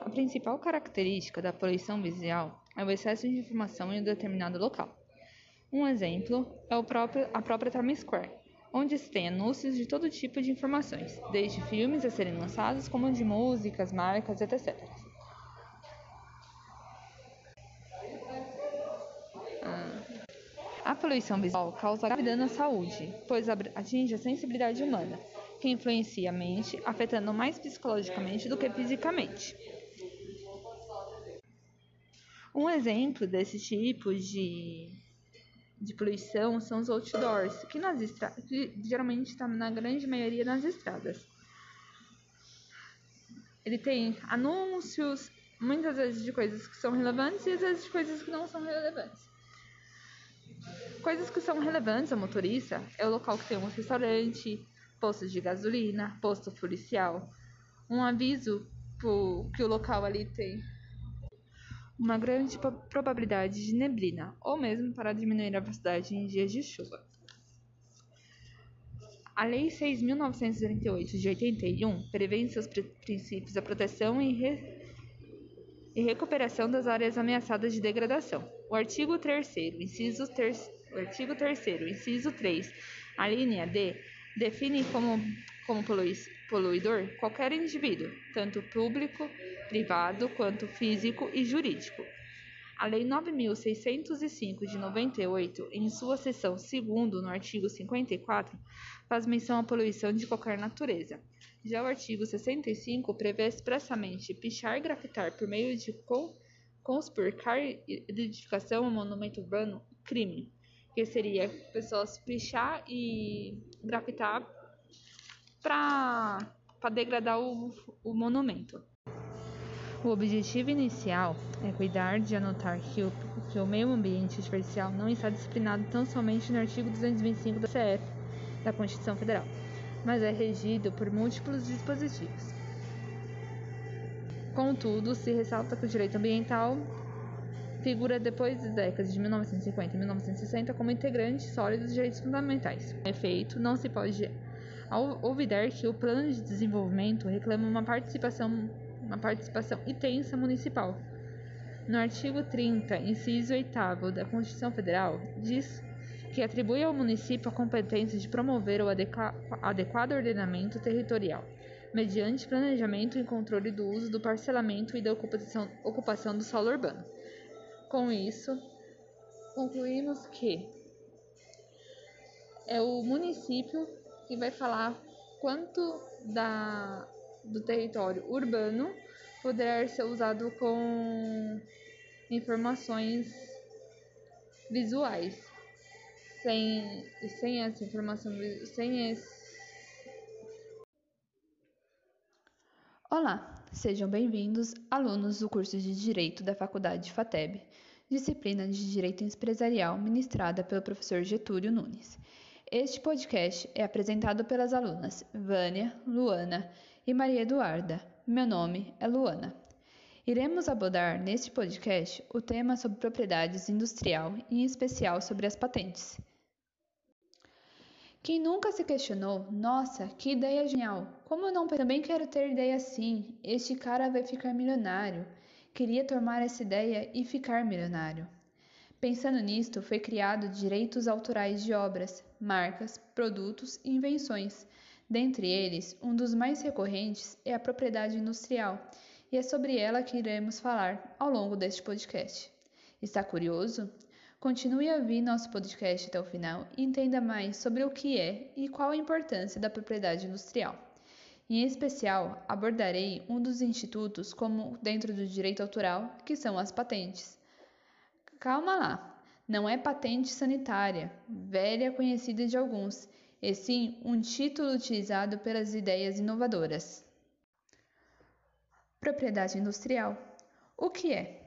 A principal característica da poluição visual é o excesso de informação em um determinado local. Um exemplo é próprio, a própria Times Square, onde se tem anúncios de todo tipo de informações, desde filmes a serem lançados, como de músicas, marcas, etc. Ah, a poluição visual causa grave dano à saúde, pois atinge a sensibilidade humana, que influencia a mente, afetando mais psicologicamente do que fisicamente. Um exemplo desse tipo de, de poluição são os outdoors, que, nas estra que geralmente está na grande maioria nas estradas. Ele tem anúncios, muitas vezes de coisas que são relevantes e às vezes de coisas que não são relevantes. Coisas que são relevantes ao motorista é o local que tem um restaurante, posto de gasolina, posto policial, um aviso que o local ali tem uma grande probabilidade de neblina, ou mesmo para diminuir a velocidade em dias de chuva. A Lei 6.938 de 81 prevê em seus princípios a proteção e, re... e, recuperação das áreas ameaçadas de degradação. O artigo 3 inciso, ter... o artigo 3 inciso 3, a linha D, define como como poluidor qualquer indivíduo, tanto público, privado quanto físico e jurídico. A Lei 9605 de 98, em sua seção 2 no artigo 54, faz menção à poluição de qualquer natureza. Já o artigo 65 prevê expressamente pichar e grafitar por meio de conspurcar edificação a monumento urbano crime, que seria pessoas pichar e grafitar para degradar o, o monumento. O objetivo inicial é cuidar de anotar que o, que o meio ambiente artificial não está disciplinado tão somente no artigo 225 da CF, da Constituição Federal, mas é regido por múltiplos dispositivos. Contudo, se ressalta que o direito ambiental figura depois das décadas de 1950 e 1960 como integrante sólido dos direitos fundamentais. Com efeito, não se pode ao olvidar que o plano de desenvolvimento reclama uma participação, uma participação intensa municipal. No artigo 30, inciso 8 da Constituição Federal, diz que atribui ao município a competência de promover o adequado ordenamento territorial, mediante planejamento e controle do uso do parcelamento e da ocupação, ocupação do solo urbano. Com isso, concluímos que é o município que vai falar quanto da, do território urbano poderá ser usado com informações visuais. Sem, sem essa informação, sem esse. Olá, sejam bem-vindos, alunos do curso de Direito da Faculdade FATEB, disciplina de Direito Empresarial ministrada pelo professor Getúlio Nunes. Este podcast é apresentado pelas alunas Vânia, Luana e Maria Eduarda. Meu nome é Luana. Iremos abordar neste podcast o tema sobre propriedades industrial e em especial sobre as patentes. Quem nunca se questionou, nossa, que ideia genial! Como eu não também quero ter ideia assim? Este cara vai ficar milionário. Queria tomar essa ideia e ficar milionário. Pensando nisto, foi criado direitos autorais de obras, marcas, produtos e invenções. Dentre eles, um dos mais recorrentes é a propriedade industrial, e é sobre ela que iremos falar ao longo deste podcast. Está curioso? Continue a ouvir nosso podcast até o final e entenda mais sobre o que é e qual a importância da propriedade industrial. Em especial, abordarei um dos institutos como dentro do direito autoral, que são as patentes. Calma lá, não é patente sanitária, velha conhecida de alguns, e sim um título utilizado pelas ideias inovadoras. Propriedade industrial. O que é?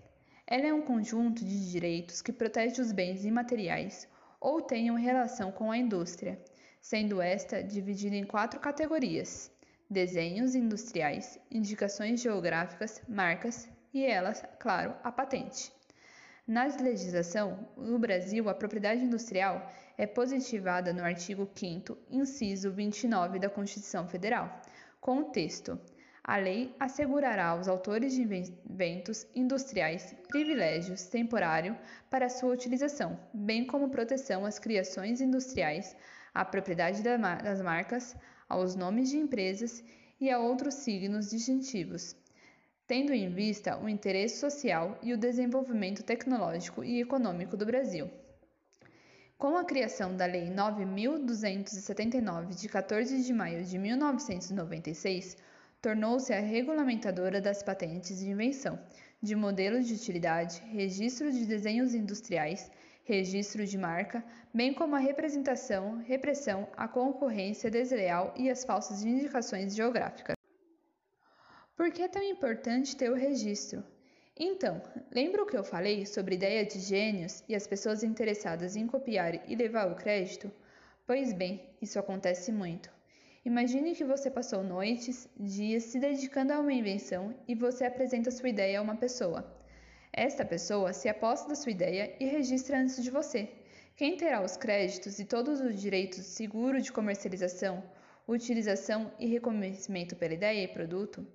Ela é um conjunto de direitos que protege os bens imateriais ou tenham relação com a indústria, sendo esta dividida em quatro categorias: desenhos industriais, indicações geográficas, marcas e elas, claro, a patente. Na legislação, no Brasil, a propriedade industrial é positivada no artigo 5 inciso 29 da Constituição Federal, com o texto: A lei assegurará aos autores de inventos industriais privilégios temporários para sua utilização, bem como proteção às criações industriais, à propriedade das marcas, aos nomes de empresas e a outros signos distintivos, tendo em vista o interesse social e o desenvolvimento tecnológico e econômico do Brasil. Com a criação da Lei 9.279, de 14 de maio de 1996, tornou-se a regulamentadora das patentes de invenção, de modelos de utilidade, registro de desenhos industriais, registro de marca, bem como a representação, repressão, a concorrência desleal e as falsas indicações geográficas. Por que é tão importante ter o registro? Então, lembra o que eu falei sobre ideia de gênios e as pessoas interessadas em copiar e levar o crédito? Pois bem, isso acontece muito. Imagine que você passou noites, dias se dedicando a uma invenção e você apresenta sua ideia a uma pessoa. Esta pessoa se aposta da sua ideia e registra antes de você. Quem terá os créditos e todos os direitos seguro de comercialização, utilização e reconhecimento pela ideia e produto?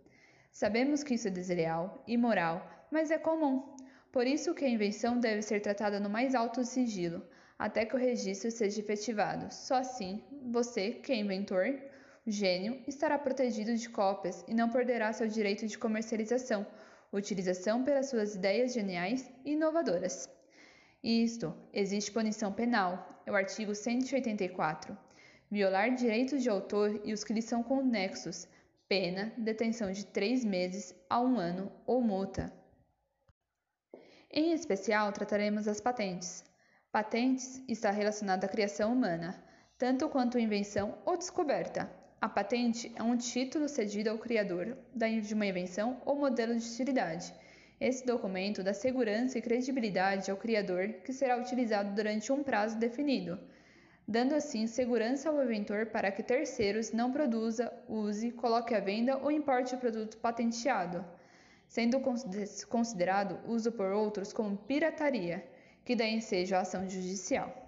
Sabemos que isso é desleal, imoral, mas é comum. Por isso que a invenção deve ser tratada no mais alto sigilo, até que o registro seja efetivado. Só assim, você, que é inventor, gênio estará protegido de cópias e não perderá seu direito de comercialização, utilização pelas suas ideias geniais e inovadoras. Isto, existe punição penal, é o artigo 184. Violar direitos de autor e os que lhes são conexos, pena, detenção de três meses a um ano ou multa. Em especial, trataremos das patentes. Patentes está relacionada à criação humana, tanto quanto invenção ou descoberta, a patente é um título cedido ao criador de uma invenção ou modelo de utilidade. Esse documento dá segurança e credibilidade ao criador que será utilizado durante um prazo definido, dando assim segurança ao inventor para que terceiros não produza, use, coloque à venda ou importe o produto patenteado, sendo considerado uso por outros como pirataria, que dá ensejo à ação judicial.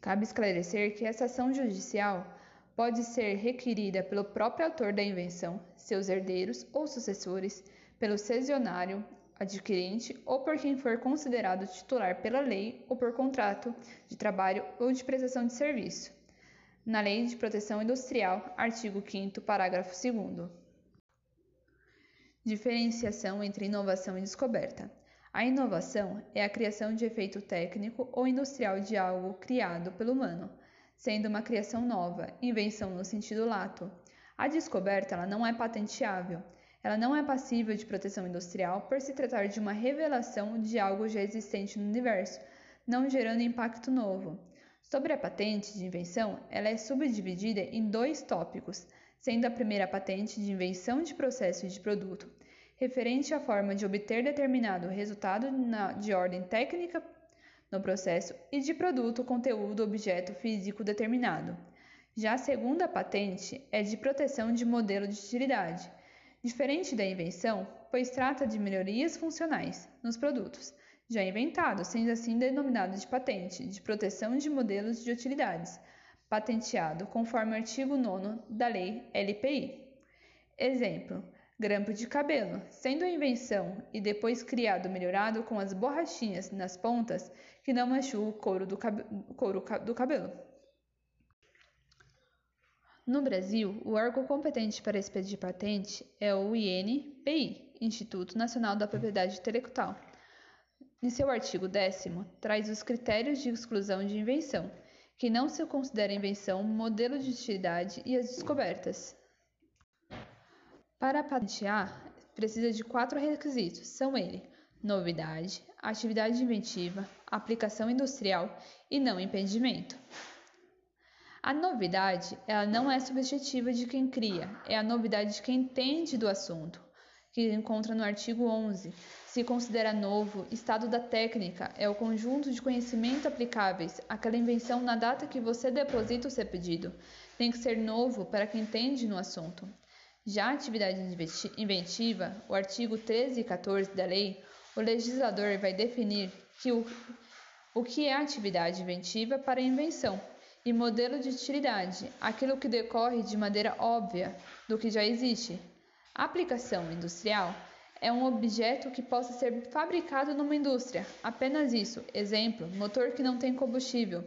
Cabe esclarecer que essa ação judicial pode ser requerida pelo próprio autor da invenção, seus herdeiros ou sucessores, pelo cesionário, adquirente ou por quem for considerado titular pela lei ou por contrato de trabalho ou de prestação de serviço. Na Lei de Proteção Industrial, artigo 5 parágrafo 2 Diferenciação entre inovação e descoberta. A inovação é a criação de efeito técnico ou industrial de algo criado pelo humano, sendo uma criação nova, invenção no sentido lato. A descoberta ela não é patenteável, ela não é passível de proteção industrial por se tratar de uma revelação de algo já existente no universo, não gerando impacto novo. Sobre a patente de invenção, ela é subdividida em dois tópicos, sendo a primeira patente de invenção de processo e de produto, referente à forma de obter determinado resultado na, de ordem técnica no processo e de produto, conteúdo, objeto físico determinado. Já a segunda patente é de proteção de modelo de utilidade, diferente da invenção, pois trata de melhorias funcionais nos produtos já inventados, sendo assim denominado de patente, de proteção de modelos de utilidades, patenteado conforme o artigo 9 da Lei LPI. Exemplo: grampo de cabelo, sendo a invenção e depois criado melhorado com as borrachinhas nas pontas que não machucam o couro do, cab couro do cabelo. No Brasil, o órgão competente para expedir patente é o INPI, Instituto Nacional da Propriedade Intelectual. Em seu artigo 10 traz os critérios de exclusão de invenção, que não se considera invenção, modelo de utilidade e as descobertas. Para patentear, precisa de quatro requisitos: são eles: novidade, atividade inventiva, aplicação industrial e não impedimento. A novidade, ela não é subjetiva de quem cria, é a novidade de quem entende do assunto, que encontra no artigo 11. Se considera novo, estado da técnica é o conjunto de conhecimento aplicáveis àquela invenção na data que você deposita o seu pedido. Tem que ser novo para quem entende no assunto. Já a atividade inventiva, o artigo 13 e 14 da lei, o legislador vai definir que o, o que é atividade inventiva para a invenção E modelo de utilidade, aquilo que decorre de maneira óbvia do que já existe. aplicação industrial é um objeto que possa ser fabricado numa indústria. Apenas isso. Exemplo: motor que não tem combustível.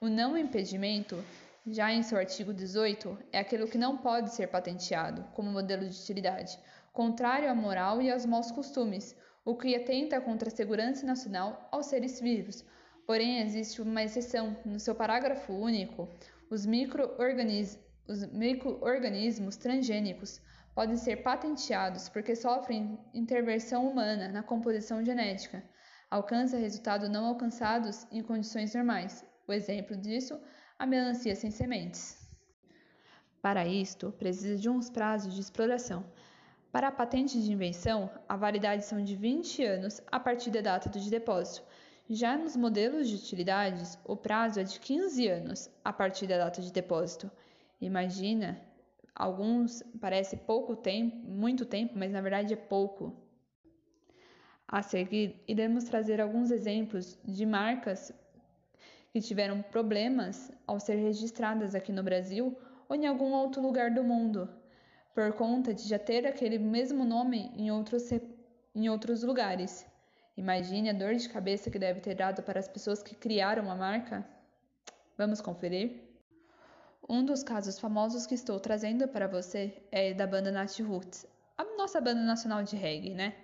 O não impedimento, já em seu artigo 18, é aquilo que não pode ser patenteado como modelo de utilidade, contrário à moral e aos maus costumes, o que atenta contra a segurança nacional aos seres vivos Porém, existe uma exceção. No seu parágrafo único, os micro-organismos micro transgênicos podem ser patenteados porque sofrem intervenção humana na composição genética, alcança resultados não alcançados em condições normais. O exemplo disso, a melancia sem sementes. Para isto, precisa de uns prazos de exploração. Para a patente de invenção, a validade são de 20 anos a partir da data do depósito já nos modelos de utilidades, o prazo é de 15 anos a partir da data de depósito. Imagina, alguns parece pouco tempo, muito tempo, mas na verdade é pouco. A seguir, iremos trazer alguns exemplos de marcas que tiveram problemas ao ser registradas aqui no Brasil ou em algum outro lugar do mundo, por conta de já ter aquele mesmo nome em outros, em outros lugares. Imagine a dor de cabeça que deve ter dado para as pessoas que criaram a marca. Vamos conferir? Um dos casos famosos que estou trazendo para você é da banda Nat Roots, a nossa banda nacional de reggae, né?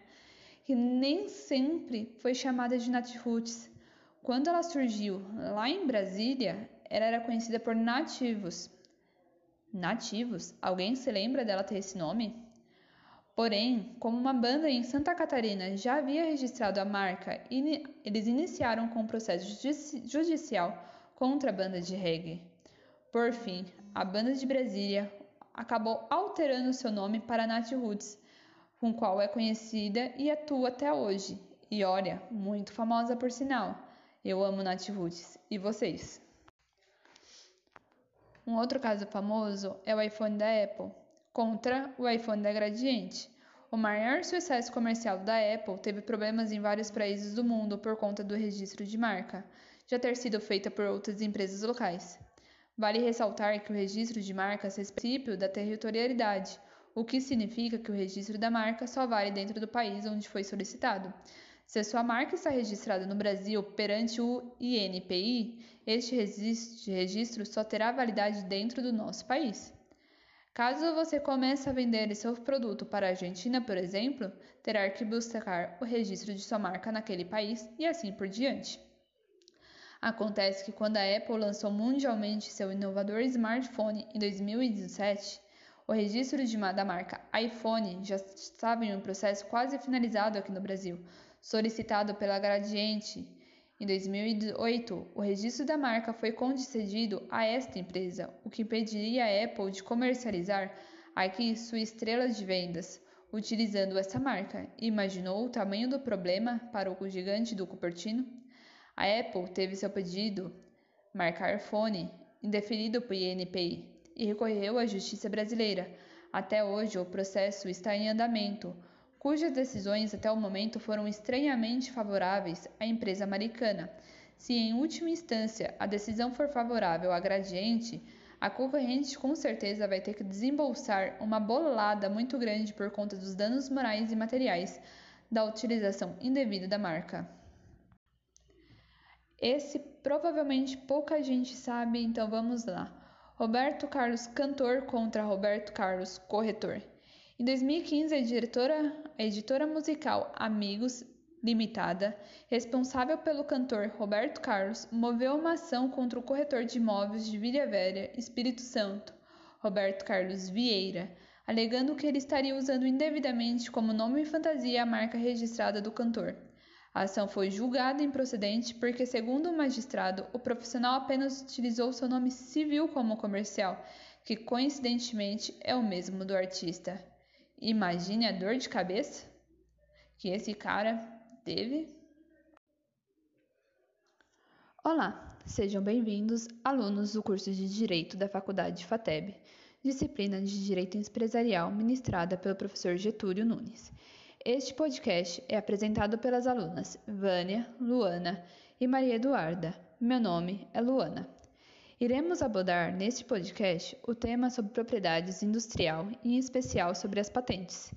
Que nem sempre foi chamada de Nat Roots. Quando ela surgiu lá em Brasília, ela era conhecida por Nativos. Nativos? Alguém se lembra dela ter esse nome? Porém, como uma banda em Santa Catarina já havia registrado a marca, eles iniciaram com um processo judicial contra a banda de reggae. Por fim, a banda de Brasília acabou alterando seu nome para Nat Roots, com qual é conhecida e atua até hoje. E olha, muito famosa por sinal. Eu amo Nat Roots. E vocês? Um outro caso famoso é o iPhone da Apple contra o iPhone da Gradiente. O maior sucesso comercial da Apple teve problemas em vários países do mundo por conta do registro de marca, já ter sido feita por outras empresas locais. Vale ressaltar que o registro de marcas é princípio da territorialidade, o que significa que o registro da marca só vale dentro do país onde foi solicitado. Se a sua marca está registrada no Brasil perante o INPI, este registro só terá validade dentro do nosso país. Caso você comece a vender seu produto para a Argentina, por exemplo, terá que buscar o registro de sua marca naquele país e assim por diante. Acontece que quando a Apple lançou mundialmente seu inovador smartphone em 2017, o registro de, da marca iPhone já estava em um processo quase finalizado aqui no Brasil, solicitado pela Gradiente em 2008, o registro da marca foi concedido a esta empresa, o que impediria a Apple de comercializar aqui sua estrela de vendas utilizando essa marca. Imaginou o tamanho do problema para o gigante do Cupertino? A Apple teve seu pedido, marcar fone, indeferido por INPI e recorreu à justiça brasileira. Até hoje, o processo está em andamento cujas decisões até o momento foram estranhamente favoráveis à empresa americana. Se em última instância a decisão for favorável à Gradiente, a concorrente com certeza vai ter que desembolsar uma bolada muito grande por conta dos danos morais e materiais da utilização indevida da marca. Esse provavelmente pouca gente sabe, então vamos lá. Roberto Carlos cantor contra Roberto Carlos corretor. Em 2015, a, diretora, a editora musical Amigos Limitada, responsável pelo cantor Roberto Carlos, moveu uma ação contra o corretor de imóveis de Vila Velha, Espírito Santo, Roberto Carlos Vieira, alegando que ele estaria usando indevidamente como nome e fantasia a marca registrada do cantor. A ação foi julgada improcedente porque, segundo o magistrado, o profissional apenas utilizou seu nome civil como comercial, que coincidentemente é o mesmo do artista. Imagine a dor de cabeça que esse cara teve. Olá, sejam bem-vindos, alunos do curso de Direito da Faculdade FATEB, disciplina de Direito Empresarial ministrada pelo professor Getúlio Nunes. Este podcast é apresentado pelas alunas Vânia, Luana e Maria Eduarda. Meu nome é Luana. Iremos abordar neste podcast o tema sobre propriedades industrial em especial sobre as patentes.